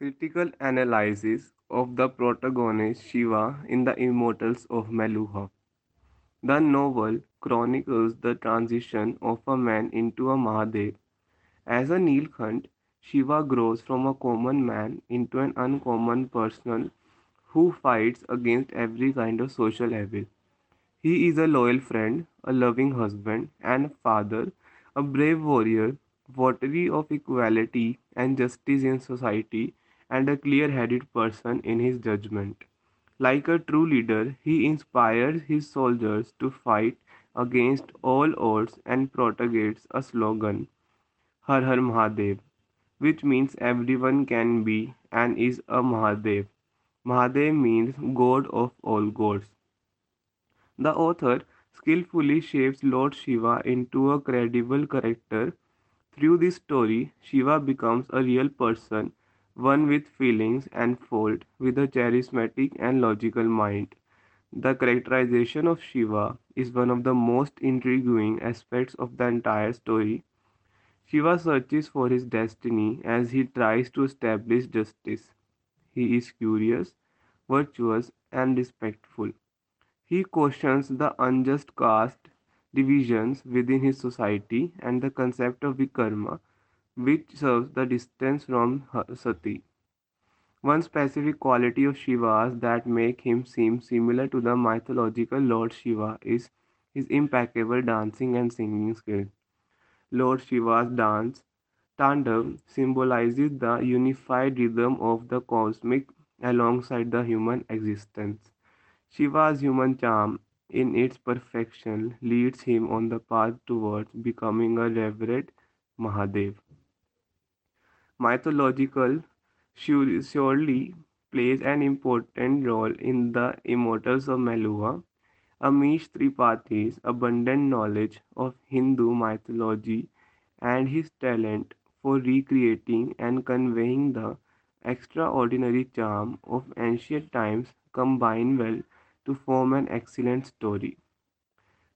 Critical analysis of the protagonist Shiva in The Immortals of Meluha. The novel chronicles the transition of a man into a Mahadev. As a Neelkanth, Shiva grows from a common man into an uncommon person who fights against every kind of social evil. He is a loyal friend, a loving husband and father, a brave warrior, votary of equality and justice in society, and a clear headed person in his judgment. Like a true leader, he inspires his soldiers to fight against all odds and propagates a slogan, Har Har Mahadev, which means everyone can be and is a Mahadev. Mahadev means God of all gods. The author skillfully shapes Lord Shiva into a credible character. Through this story, Shiva becomes a real person, one with feelings and fault, with a charismatic and logical mind. The characterization of Shiva is one of the most intriguing aspects of the entire story. Shiva searches for his destiny as he tries to establish justice. He is curious, virtuous, and respectful. He questions the unjust caste divisions within his society and the concept of Vikarma, which serves the distance from Sati. One specific quality of Shiva's that make him seem similar to the mythological Lord Shiva is his impeccable dancing and singing skill. Lord Shiva's dance, Tandav, symbolizes the unified rhythm of the cosmic alongside the human existence. Shiva's human charm, in its perfection, leads him on the path towards becoming a revered Mahadev. Mythological surely plays an important role in the Immortals of Meluha. Amish Tripathi's abundant knowledge of Hindu mythology and his talent for recreating and conveying the extraordinary charm of ancient times combine well to form an excellent story.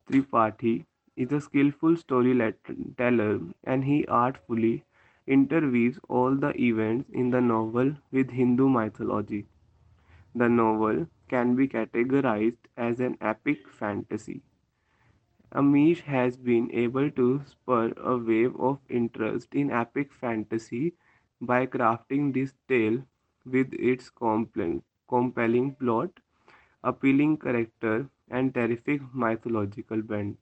Tripathi is a skillful storyteller and he artfully interweaves all the events in the novel with Hindu mythology. The novel can be categorized as an epic fantasy. Amish has been able to spur a wave of interest in epic fantasy by crafting this tale with its compelling plot, appealing character, and terrific mythological bent.